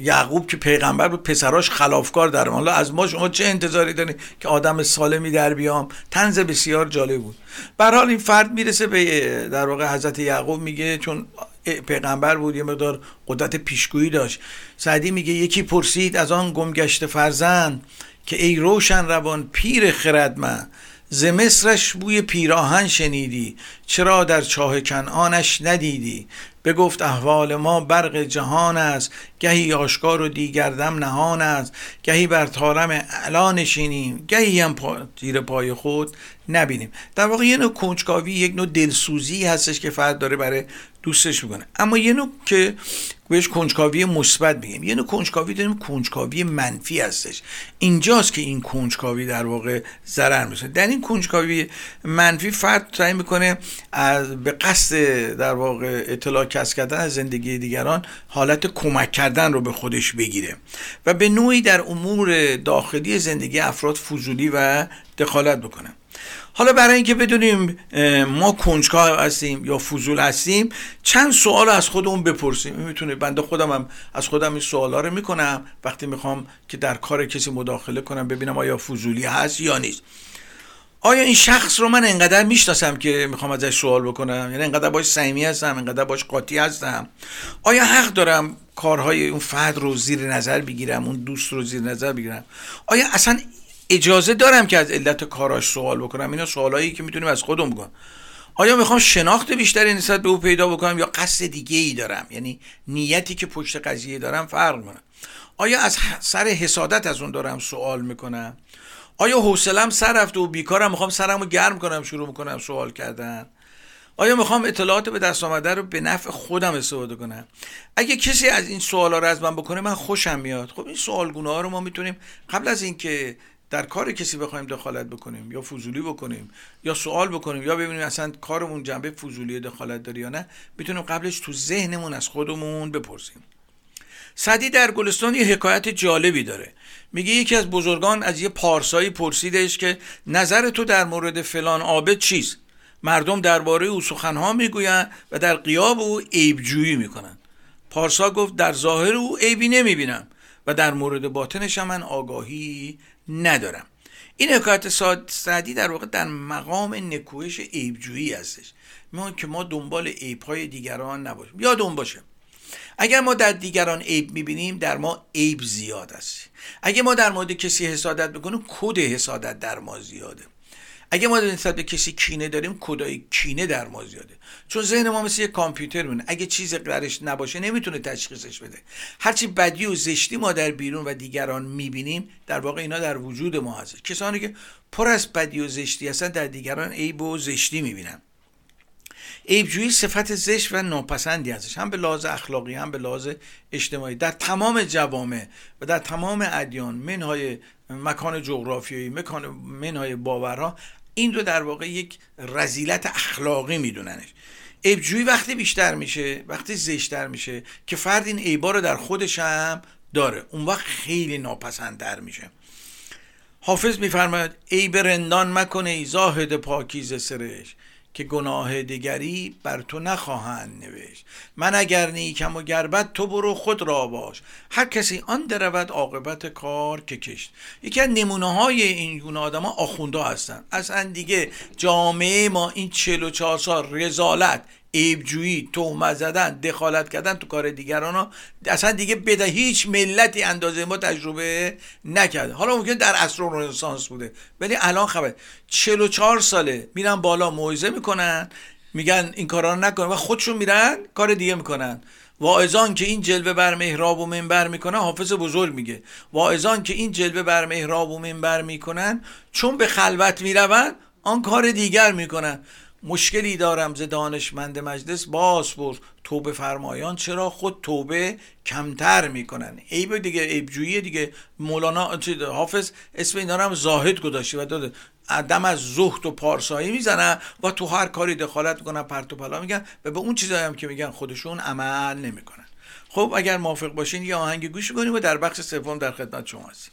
یعقوب که پیغمبر بود پسراش خلافکار در حالا از ما شما چه انتظاری دارید که آدم سالمی در بیام؟ تنز بسیار جالب بود. حال این فرد می‌رسه به در واقع حضرت یعقوب میگه چون پیغمبر بود یه مقدار قدرت پیشگویی داشت. سعدی میگه یکی پرسید از آن گمگشت فرزند که ای روشن روان پیر خرد من ز مصرش بوی پیراهن شنیدی چرا در چاه کنعانش ندیدی؟ بگفت احوال ما برق جهان است گهی آشکار و دیگر دم نهان است گهی بر تارم اعلا نشینیم گهی هم پا زیر پای خود نبینیم. در واقع یه نوع کنجکاوی یک نوع دلسوزی هستش که فرد داره برای دوستش می‌کنه. اما یه نوع که بهش کنجکاوی مثبت میگیم. یه نوع کنجکاوی داریم کنجکاوی منفی هستش. اینجاست که این کنجکاوی در واقع ضرر میشه در این کنجکاوی منفی فرد سعی می‌کنه از به قصد در واقع اطلاع کسب کردن از زندگی دیگران حالت کمک کردن رو به خودش بگیره و به نوعی در امور داخلی زندگی افراد فضولی و دخالت بکنه. حالا برای اینکه بدونیم ما کنجکاو هستیم یا فضول هستیم چند سوال از خودمون بپرسیم. می‌تونه بنده خودم هم از خودم این سوالا رو می‌کنم. وقتی می‌خوام که در کار کسی مداخله کنم ببینم آیا فضولی هست یا نیست. آیا این شخص رو من انقدر می‌شناسم که می‌خوام ازش سوال بکنم؟ یعنی انقدر باش صمیمی هستم انقدر باش قاطی هستم؟ آیا حق دارم کارهای اون فرد رو زیر نظر بگیرم اون دوست رو زیر نظر بگیرم؟ آیا اصلا اجازه دارم که از علت کاراش سوال بکنم. اینا سوالایی که می‌تونیم از خودم بکنم. آیا می‌خوام شناخت بیشتری نسبت به او پیدا بکنم یا قصد دیگه ای دارم؟ یعنی نیتی که پشت قضیه دارم فرق کنم آیا از سر حسادت از اون دارم سوال می‌کنم؟ آیا حوصلم سر رفته و بیکارم می‌خوام سرمو گرم کنم شروع می‌کنم سوال کردن؟ آیا می‌خوام اطلاعات به دست آمده رو به نفع خودم استفاده کنم؟ اگه کسی از این سوالا رو از من بکنه من خوشم میاد. خب این سوالگونه ها رو ما می‌تونیم قبل از اینکه در کار کسی بخوایم دخالت بکنیم یا فضولی بکنیم یا سوال بکنیم یا ببینیم اصلا کارمون جنبه فضولی دخالت داره یا نه می‌تونیم قبلش تو ذهنمون از خودمون بپرسیم. سعدی در گلستان یه حکایت جالبی داره. میگه یکی از بزرگان از یه پارسایی پرسیدش که نظر تو در مورد فلان عابد چیست؟ مردم درباره او سخنها می‌گویند و در قیاب او عیبجویی می‌کنند. پارسا گفت در ظاهر او عیبی نمی‌بینم و در مورد باطنش من آگاهی ندارم. این حکایت سعدی در واقع در مقام نکوهش عیبجویی هستش. ما که ما دنبال عیبهای دیگران نباشیم. یادون باشه اگر ما در دیگران عیب می‌بینیم در ما عیب زیاد است. اگر ما در مورد کسی حسادت بکنیم کد حسادت در ما زیاده. اگه ما نسبت به کسی کینه داریم کدای کینه در ما زیاده. چون ذهن ما مثل یه کامپیوتر مونه اگه چیز درش نباشه نمی‌تونه تشخیصش بده. هرچی بدی و زشتی ما در بیرون و دیگران می‌بینیم در واقع اینا در وجود ما هست. کسانی که پر از بدی و زشتی هستن در دیگران عیب و زشتی می‌بینن. عیبجویی صفت زشت و ناپسندی هستش هم به لحاظ اخلاقی هم به لحاظ اجتماعی. در تمام جوامع و در تمام ادیان منهای مکان جغرافیایی مکان منهای باورها این رو در واقع یک رزیلت اخلاقی میدوننش. عیبجویی وقتی بیشتر میشه وقتی زشتر میشه که فرد این عیبا رو در خودش هم داره. اون وقت خیلی ناپسندتر میشه. حافظ میفرماید عیب رندان مکنه ای زاهد پاکیز سرش که گناه دیگری بر تو نخواهند نوشت. من اگر نیکم و گربت تو برو خود را باش. هر کسی آن درود عاقبت کار که کشت. یکی از نمونه های این گونه آدم ها آخونده هستن. اصلا دیگه جامعه ما این چهار سال رزالت عیبجویی تهمت زدن دخالت کردن تو کار دیگران ها اصلا دیگه بده هیچ ملتی اندازه ما تجربه نکرده. حالا ممکن در عصر رنسانس بوده ولی الان خبر. 44 ساله میرن بالا موعظه می‌کنن میگن این کارا رو نکن و خودشون میرن کار دیگه می‌کنن. واعظان که این جلوه بر محراب و منبر می‌کنن حافظ بزرگ میگه. واعظان که این جلوه بر محراب و منبر می‌کنن چون به خلوت می‌روند آن کار دیگر می‌کنن. مشکلی دارم ز دانشمند مجلس. باز پرس توبه فرمایان. چرا؟ خود توبه کمتر می‌کنن. عیب دیگه عیبجویی دیگه. مولانا حافظ اسم اینا هم زاهد گذاشته و داده عدم از زهد و پارسایی می‌زنن و تو هر کاری دخالت می‌کنن پرت و پلا میگن. و به اون چیزایی هم که میگن خودشون عمل نمی‌کنن. خب اگر موافق باشین یه آهنگ گوش کنیم و در بخش سوم در خدمت شما هستیم.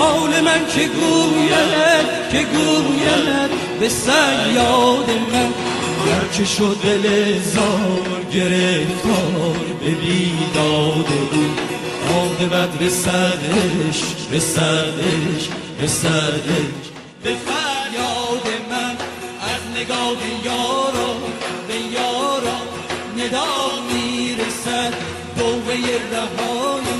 حال من که گوید که گوید به سیاد من. گرچه شد دل زار گرفتار به بیداد او. به سردش به سردش به فریاد من از نگاه یارا به یارا ندا می‌رسد. دوه رهایی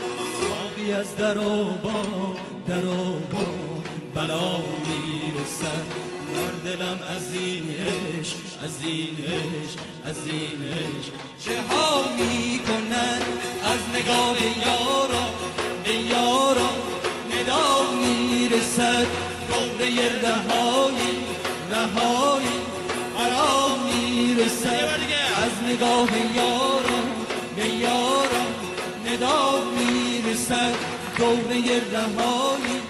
از در و با در و با. بلا می‌رسد. بر دلم از این عشق از این عشق از این عشق. چه ها می‌کنن از نگاه یارا؟ به یارا ندا می‌رسد. دوره رهایی رهایی. قرار می‌رسد. از نگاه یارا به یارا ندا می‌رسد. دوره رهایی.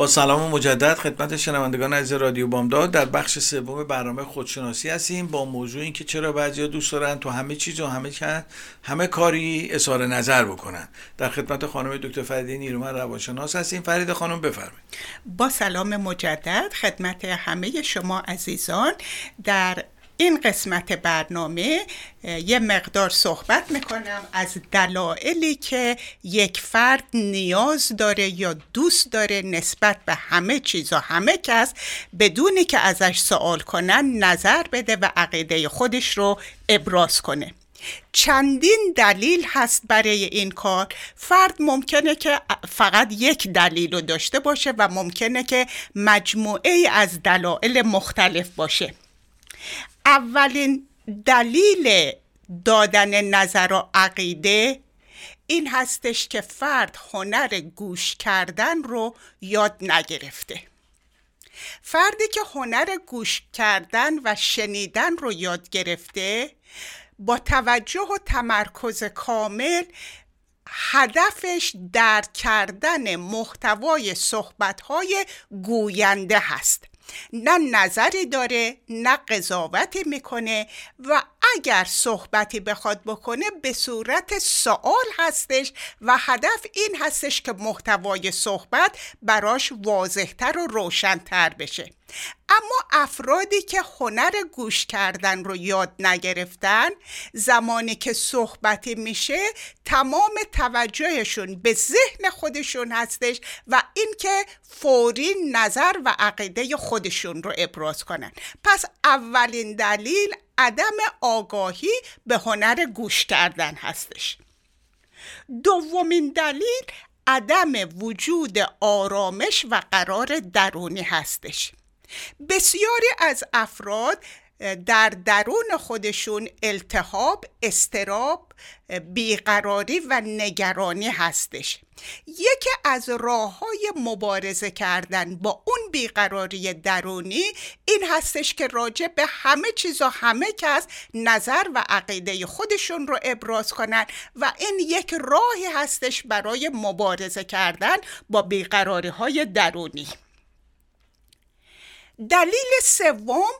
با سلام مجدد خدمت شنوندگان عزیز رادیو بامداد در بخش سوم برنامه خودشناسی هستیم با موضوع اینکه چرا بعضیا دوست دارن تو همه چیز و همه همه کاری اظهار نظر بکنن. در خدمت خانم دکتر فریده نیرومن روانشناس هستیم. فرید خانم بفرمایید. با سلام مجدد خدمت همه شما عزیزان. در این قسمت برنامه یه مقدار صحبت می‌کنم از دلایلی که یک فرد نیاز داره یا دوست داره نسبت به همه چیز و همه کس بدونی که ازش سوال کنن نظر بده و عقیده خودش رو ابراز کنه. چندین دلیل هست برای این کار. فرد ممکنه که فقط یک دلیل رو داشته باشه و ممکنه که مجموعه از دلایل مختلف باشه. اولین دلیل دادن نظر و عقیده این هستش که فرد هنر گوش کردن رو یاد نگرفته. فردی که هنر گوش کردن و شنیدن رو یاد گرفته با توجه و تمرکز کامل هدفش درک کردن محتوای صحبتهای گوینده هست. نه نظری داره نه قضاوتی می‌کنه و اگر صحبتی بخواد بکنه به صورت سوال هستش و هدف این هستش که محتوای صحبت براش واضحتر و روشنتر بشه. اما افرادی که هنر گوش کردن رو یاد نگرفتن زمانی که صحبتی میشه تمام توجهشون به ذهن خودشون هستش و اینکه فوری نظر و عقیده خودشون رو ابراز کنن. پس اولین دلیل عدم آگاهی به هنر گوش کردن هستش. دومین دلیل عدم وجود آرامش و قرار درونی هستش. بسیاری از افراد در درون خودشون التهاب، استراب، بیقراری و نگرانی هستش. یکی از راه های مبارزه کردن با اون بیقراری درونی این هستش که راجع به همه چیز و همه کس نظر و عقیده خودشون رو ابراز کنن و این یک راهی هستش برای مبارزه کردن با بیقراری های درونی. دلیل سوم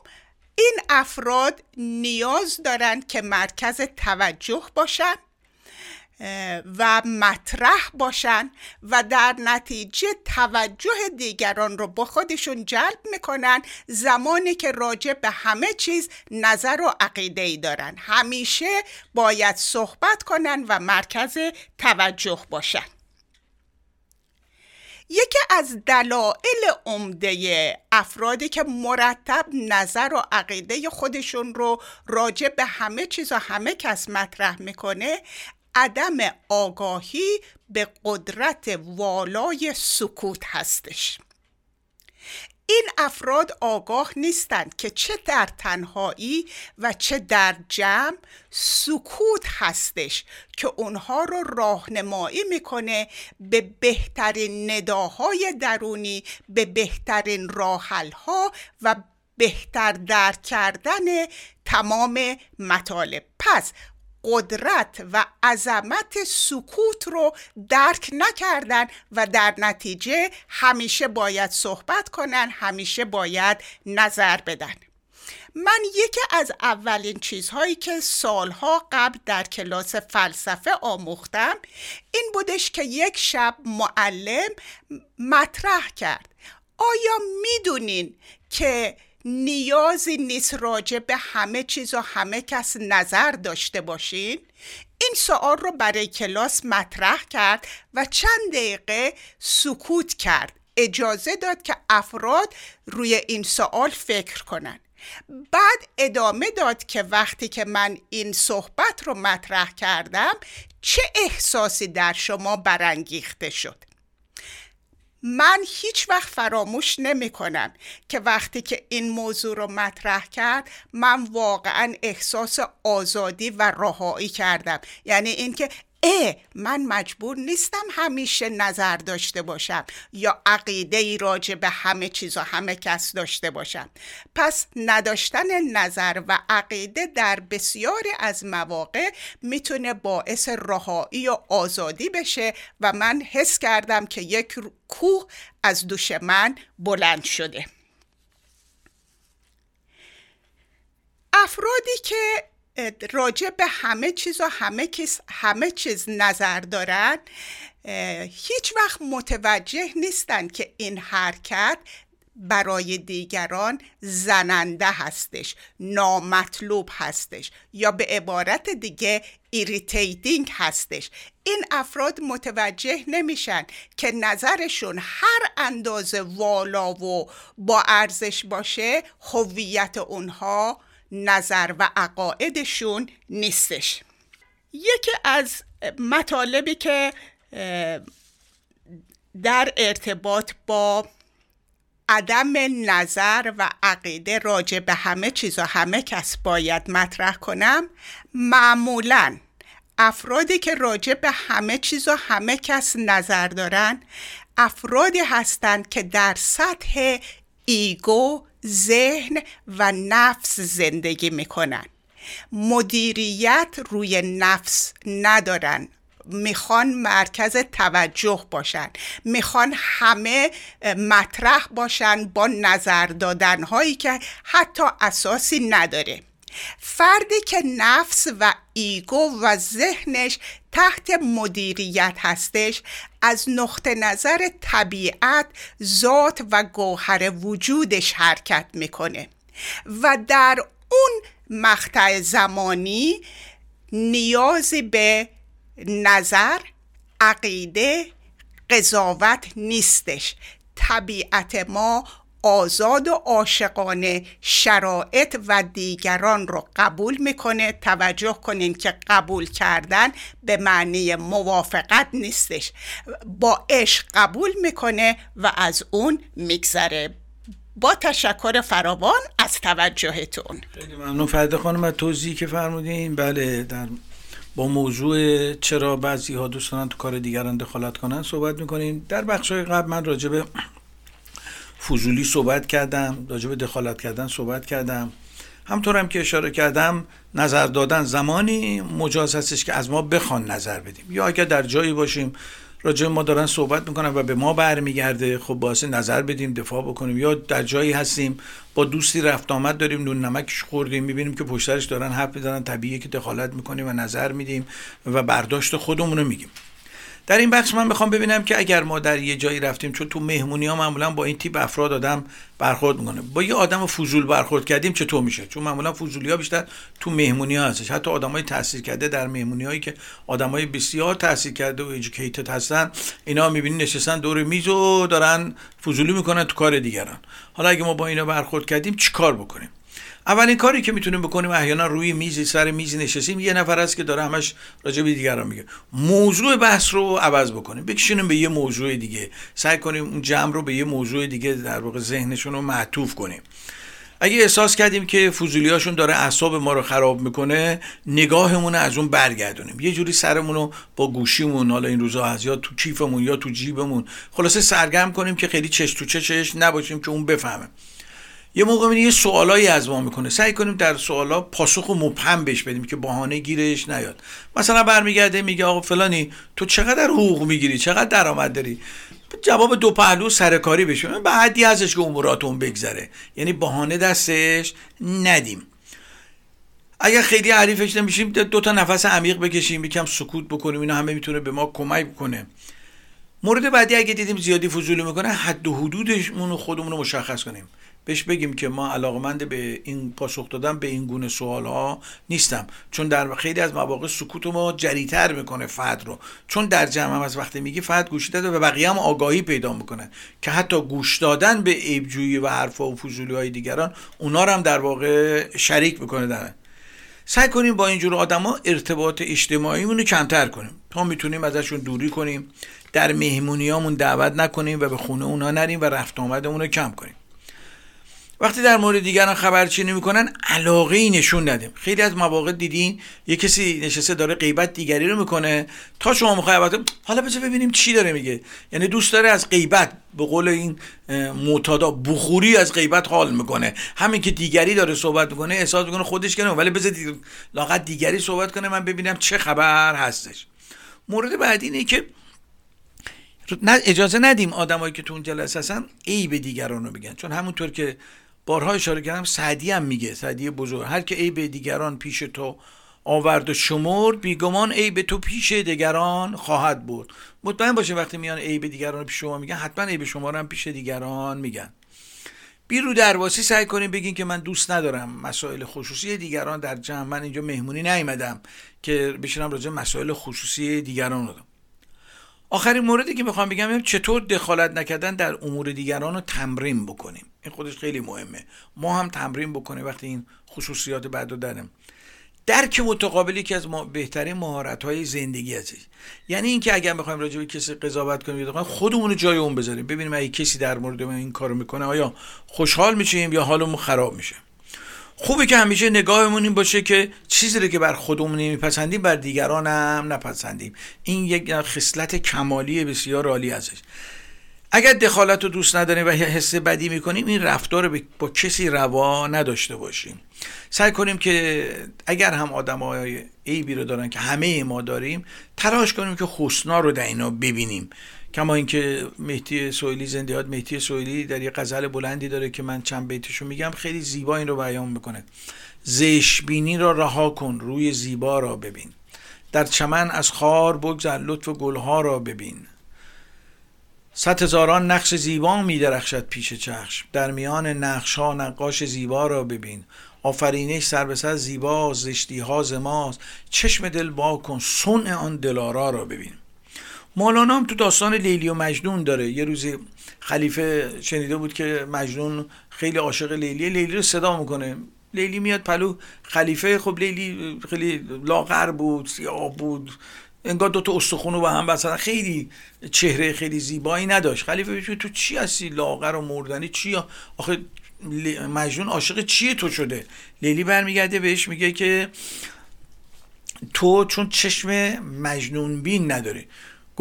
این افراد نیاز دارند که مرکز توجه باشن و مطرح باشن و در نتیجه توجه دیگران رو با خودشون جلب می‌کنن. زمانی که راجع به همه چیز نظر و عقیده ای دارن. همیشه باید صحبت کنن و مرکز توجه باشن. یکی از دلایل عمده افرادی که مرتب نظر و عقیده خودشون رو راجع به همه چیز و همه کس مطرح می‌کنه عدم آگاهی به قدرت والای سکوت هستش. این افراد آگاه نیستند که چه در تنهایی و چه در جمع سکوت هستش که اونها رو راهنمایی می‌کنه به بهترین نداهای درونی به بهترین راحلها و بهتر درک کردن تمام مطالب. پس قدرت و عظمت سکوت رو درک نکردن و در نتیجه همیشه باید صحبت کنن همیشه باید نظر بدن. من یکی از اولین چیزهایی که سالها قبل در کلاس فلسفه آموختم این بودش که یک شب معلم مطرح کرد. آیا می‌دونین که نیازی نیست راجع به همه چیز و همه کس نظر داشته باشین. این سوال رو برای کلاس مطرح کرد و چند دقیقه سکوت کرد. اجازه داد که افراد روی این سوال فکر کنن. بعد ادامه داد که وقتی که من این صحبت رو مطرح کردم چه احساسی در شما برانگیخته شد؟ من هیچ وقت فراموش نمی کنم که وقتی که این موضوع رو مطرح کرد من واقعا احساس آزادی و رهایی کردم. یعنی اینکه اه من مجبور نیستم همیشه نظر داشته باشم یا عقیده ای راجع به همه چیز و همه کس داشته باشم. پس نداشتن نظر و عقیده در بسیاری از مواقع می‌تونه باعث رهایی و آزادی بشه و من حس کردم که یک کوه از دوش من بلند شده. افرادی که راجع به همه چیز و همه, همه چیز نظر دارن هیچ وقت متوجه نیستن که این حرکت برای دیگران زننده هستش نامطلوب هستش یا به عبارت دیگه irritating هستش. این افراد متوجه نمیشن که نظرشون هر اندازه والا و با ارزش باشه هویت اونها نظر و عقایدشون نیستش. یکی از مطالبی که در ارتباط با عدم نظر و عقیده راجع به همه چیز و همه کس باید مطرح کنم معمولا افرادی که راجع به همه چیز و همه کس نظر دارن افرادی هستند که در سطح ایگو ذهن و نفس زندگی می‌کنن. مدیریت روی نفس ندارن. می‌خوان مرکز توجه باشن. می‌خوان همه مطرح باشن با نظر دادن هایی که حتی اساسی نداره فردی که نفس و ایگو و ذهنش تحت مدیریت هستش از نقطه نظر طبیعت ذات و گوهر وجودش حرکت می‌کنه و در اون مقطع زمانی نیازی به نظر عقیده قضاوت نیستش. طبیعت ما آزاد و عاشقانه شرایط و دیگران رو قبول می‌کنه. توجه کنین که قبول کردن به معنی موافقت نیستش. با عشق قبول می‌کنه و از اون میگذره. با تشکر فراوان از توجهتون. خیلی ممنون. فرده خانم از توضیحی که فرمودین. بله در با موضوع چرا بعضی ها دوست تو کار دیگران دخالت کنن صحبت می‌کنیم. در بخش قبل من راجع به فضولی صحبت کردم راجع به دخالت کردن صحبت کردم. همطور هم که اشاره کردم نظر دادن زمانی مجاز هستش که از ما بخوان نظر بدیم. یا اگر در جایی باشیم راجع ما دارن صحبت می‌کنن و به ما برمیگرده خب باعث نظر بدیم دفاع بکنیم. یا در جایی هستیم با دوستی رفت آمد داریم نون نمکش خوردیم می‌بینیم که پشترش دارن حرف می‌زنن طبیعیه که دخالت می‌کنیم و نظر میدیم و برداشت خودمون رو میگیم. در این بخش من می‌خوام ببینم که اگر ما در یه جایی رفتیم چون تو مهمونی ها معمولا با این تیپ افراد آدم برخورد می‌کنه. با یه آدم فضول برخورد کردیم چطور میشه؟ چون معمولا فضولی ها بیشتر تو مهمونی ها هستش. حتی آدمای تاثیر کرده در مهمونی هایی که آدمای بسیار تاثیر کرده و ایژوکیتد هستن اینا می‌بینی نشستن دور میز و دارن فضولی می‌کنن تو کار دیگران. حالا اگه ما با اینا برخورد کردیم چیکار بکنیم؟ اولین کاری که می‌تونیم بکنیم احیانا روی میزی سر میزی نشستیم یه نفر هست که داره همش راجع به دیگران میگه. موضوع بحث رو عوض بکنیم بکشونیم به یه موضوع دیگه. سعی کنیم اون جمع رو به یه موضوع دیگه در واقع ذهنشون رو معطوف کنیم. اگه احساس کردیم که فضولیاشون داره اعصاب ما رو خراب می‌کنه نگاهمون از اون برگردونیم. یه جوری سرمون رو با گوشیمون حالا این روزا از یا تو کیفمون یا تو جیبمون خلاصه سرگرم کنیم که خیلی چش تو چشش نباشیم که اون بفهمه. یه موقع یه سوالایی از ما می‌کنه. سعی کنیم در سوالا پاسخ و مبهم بهش بدیم که بهانه گیرش نیاد. مثلا برمیگرده میگه آقا فلانی تو چقدر حقوق می‌گیری؟ چقدر درآمد داری؟ جواب دو پهلو سرکاری بشه به حدی ازش که اموراتون بگذره. یعنی بهانه دستش ندیم. اگر خیلی عریفش نمیشیم دو تا نفس عمیق بکشیم یکم سکوت بکنیم اینا همه می‌تونه به ما کمک بکنه مورد بعدی اگه دیدیم زیادی فضولی می‌کنه حد و حدودمون خودمون رو مشخص کنیم. بهش بگیم که ما علاقمند به این پاسخ دادن به این گونه سوال ها نیستم. چون در خیلی از مواقع سکوت ما جریتر می‌کنه فرد رو. چون در جمع از وقتی میگی فرد گوش داده و بقیه هم آگاهی پیدا می‌کنه که حتی گوش دادن به عیبجویی و حرفا و فضولی های دیگران اونا رو هم در واقع شریک می‌کنه در سعی کنیم با اینجور آدما ارتباط اجتماعیمون رو کمتر کنیم. تا می‌تونیم ازشون دوری کنیم در مهمونیامون دعوت نکنیم و به خونه اونا نریم و رفت آمدمون رو کم کنیم. وقتی در مورد دیگران خبرچینی می‌کنن علاقه ای نشون ندیم. خیلی از مواقع دیدین یه کسی نشسته داره غیبت دیگری رو می‌کنه. تا شما می‌خوای حالا بذار ببینیم چی داره میگه. یعنی دوست داره از غیبت به قول این معتادا بخوری از غیبت حال می‌کنه. همین که دیگری داره صحبت می‌کنه احساس می‌کنه خودش کنه ولی بذار لاقت دیگری صحبت کنه من ببینم چه خبر هستش. مورد بعدی اینه که اجازه ندیم آدمایی که تو اون جلسه هستن عیب دیگران رو بگن. چون همونطور که بارها اشاره کردم سعدی هم میگه سعدی بزرگ. هر که عیب دیگران پیش تو آورد و شمرد بیگمان عیب تو پیش دیگران خواهد بود مطمئن باشه وقتی میان عیب دیگران رو پیش شما میگن حتما عیب شما هم پیش دیگران میگن. بیرو درواسی سعی کنیم بگین که من دوست ندارم مسائل خصوصی دیگران در جمع. من اینجا مهمونی نیومدم که بشینم راجع مسائل خصوصی دیگران رو آخرین موردی که می‌خوام بگم چطور دخالت نکردن در امور دیگران رو تمرین بکنیم. این خودش خیلی مهمه. ما هم تمرین بکنیم وقتی این خصوصیات بعد رو داریم. درک متقابلی که از ما بهترین مهارت های زندگی هست یعنی اینکه اگر بخوایم راجع به کسی قضاوت کنیم خودمون رو جای اون بذاریم. ببینیم اگه کسی در مورد ما این کارو می‌کنه آیا خوشحال میشیم یا حالمون خراب میشه؟ خوبه که همیشه نگاهمون این باشه که چیزی رو که بر خودمون نمیپسندیم بر دیگران هم نپسندیم. این یک خصلت کمالی بسیار عالی ازش. اگر دخالت رو دوست نداریم و حس بدی می‌کنیم این رفتار رو با کسی روا نداشته باشیم. سعی کنیم که اگر هم آدم های عیبی رو دارن که همه ما داریم تلاش کنیم که حسنا رو در اینا ببینیم. کما اینکه مهدی سویلی زندیات مهدی سویلی در یه غزل بلندی داره که من چند بیتشو میگم خیلی زیبا این رو بیان می‌کنه. زشبینی را رها کن روی زیبا را ببین. در چمن از خار بگذر لطف گلها را ببین. صد هزاران نقش زیبا می درخشد پیش چشم در میان نقش ها نقاش زیبا را ببین. آفرینش سر به سر زیبا زشتی ها زماست چشم دل با کن سن آن دلارا را ببین. مولانا هم تو داستان لیلی و مجنون داره. یه روزی خلیفه شنیده بود که مجنون خیلی عاشق لیلیه. لیلی رو صدا می‌کنه. لیلی میاد پلو. خلیفه خب لیلی خیلی لاغر بود سیاه بود. انگار دوتا استخونو با هم بسن خیلی چهره خیلی زیبایی نداشت. خلیفه بهش تو چی هستی؟ لاغر و مردنی چی آخه مجنون عاشق چیه تو شده؟ لیلی برمیگرده بهش میگه که تو چون چشم مجنون بین نداری.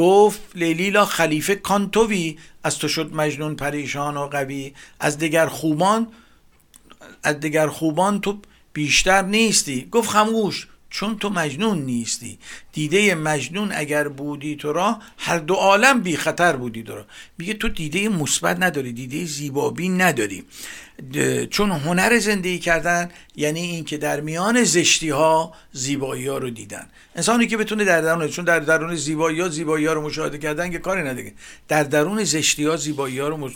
گفت لیلیلا خلیفه کانتوی از تو شد مجنون پریشان و قوی. از دیگر خوبان از دیگر خوبان تو بیشتر نیستی. گفت خموش چون تو مجنون نیستی. دیده مجنون اگر بودی تو را هر دو عالم بی خطر بودی تو را. میگه تو دیده مثبت نداری دیده زیبابی نداری. چون هنر زندگی کردن یعنی اینکه در میان زشتی ها زیبایی ها رو دیدن. انسانی که بتونه در درون چون در درون زیبایی ها زیبایی ها رو مشاهده کردن که کاری نداره. در درون زشتی ها زیبایی ها رو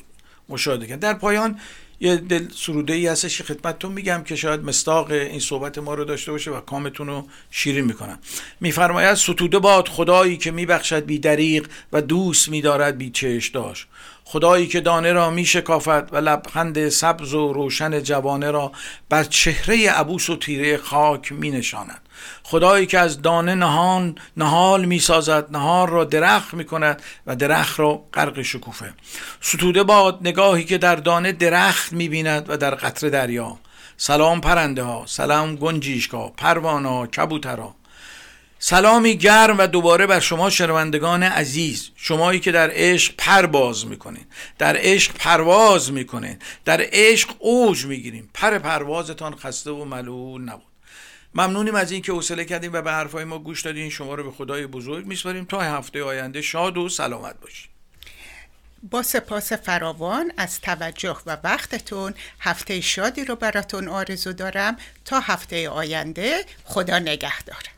مشاهده کردن. در پایان یه دل سروده ای هستش که خدمتتون میگم که شاید مستاق این صحبت ما رو داشته باشه و کامتون رو شیرین می‌کنم. میفرماید ستوده باد خدایی که میبخشد بی دریق و دوست میدارد بی چش داشت. خدایی که دانه را می شکافد و لبخند سبز و روشن جوانه را بر چهره عبوس و تیره خاک می نشاند. خدایی که از دانه نهان نهال می سازد نهار را درخت می کند و درخت را غرق شکوفه. ستوده باد نگاهی که در دانه درخت می بیند و در قطر دریا. سلام پرنده ها سلام گنجیشکا پروانه کبوترها. سلامی گرم و دوباره بر شما شنوندگان عزیز شمایی که در عشق پرواز می‌کنین در عشق پرواز می‌کنین در عشق اوج می‌گیریم پر پروازتان خسته و ملول نبود. ممنونیم از اینکه حوصله کردیم و به حرفای ما گوش دادین. شما رو به خدای بزرگ میسپاریم. تا هفته آینده شاد و سلامت باشید با سپاس فراوان از توجه و وقتتون هفته شادی رو براتون آرزو دارم. تا هفته آینده خدا نگهدار.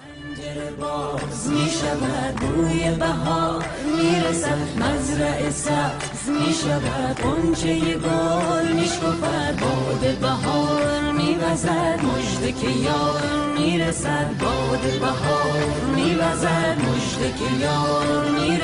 پنجره باز می شود بوی بهار می رسد مزرع سبز می شود قنچه گل می شکفد باد بهار می وزد مجد که یار می رسد باد بهار می وزد که یار می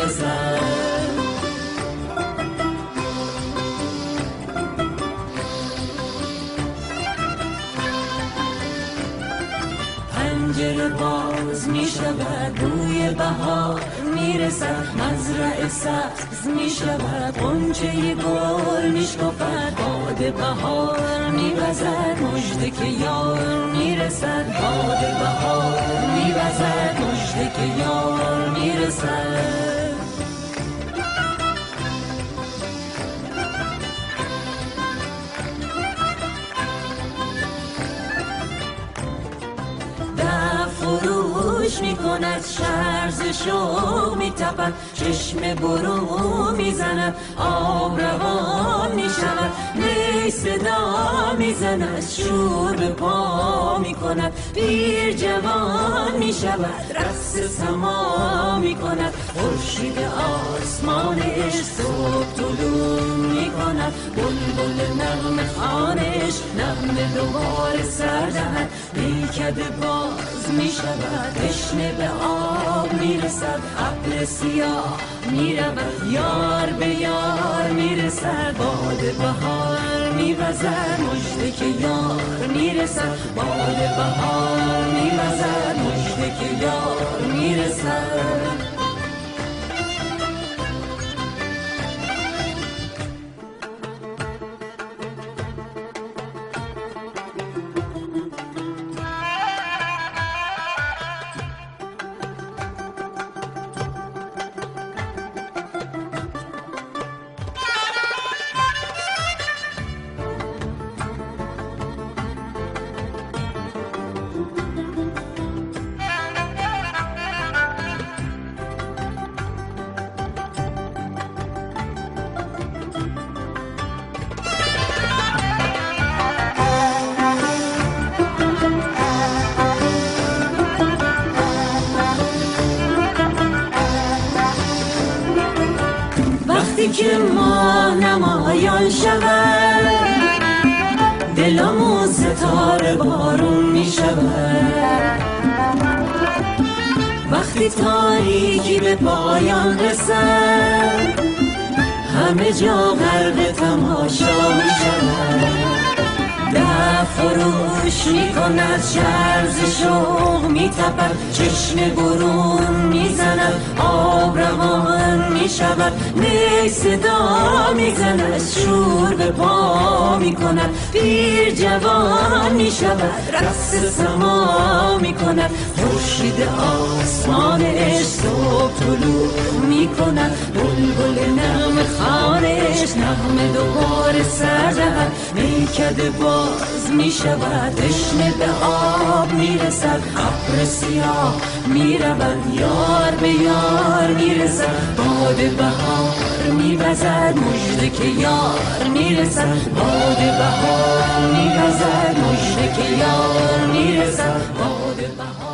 پنجره باز می شود بوی بهار. می‌رسد مزرع سبز می‌شود قنچه گل میشکفد باد بهار. میوزد مجده که یار می‌رسد باد بهار. میوزد مجده که یار می‌رسد می کند شرز شوق می تپد چشم برو می زند آب روان می شود نی صدا می زند شور به پا می کند پیر جوان می شود رقص سما می کند خورشید آسمانش صبح طلوع می کند بلبل نغم خانش نغم دوباره سردهد میکد باز می شود. تشنه به آب می‌رسد ابر سیاه می‌رود یار به یار می‌رسد باد بهار میوزد مجده که یار می‌رسد باد بهار میوزد مجده که یار می‌رسد که جا غرق تماشا می شود فروش می کند شرز شوق می تپد چشم برون می زند آب روان می شود نی صدا می زند شور به پا می کند پیر جوان می شود رقص سما می کند خورشید آسمانش صبح طلوع می کند بلبل نغم خانش نغم دوباره سر میکد باز می شود تشنه به آب می‌رسد. ابر سیاه می‌رود یار به یار می‌رسد. باد بهار میوزد مجده که یار می‌رسد. باد بهار میوزد مجده که یار می‌رسد. باد بهار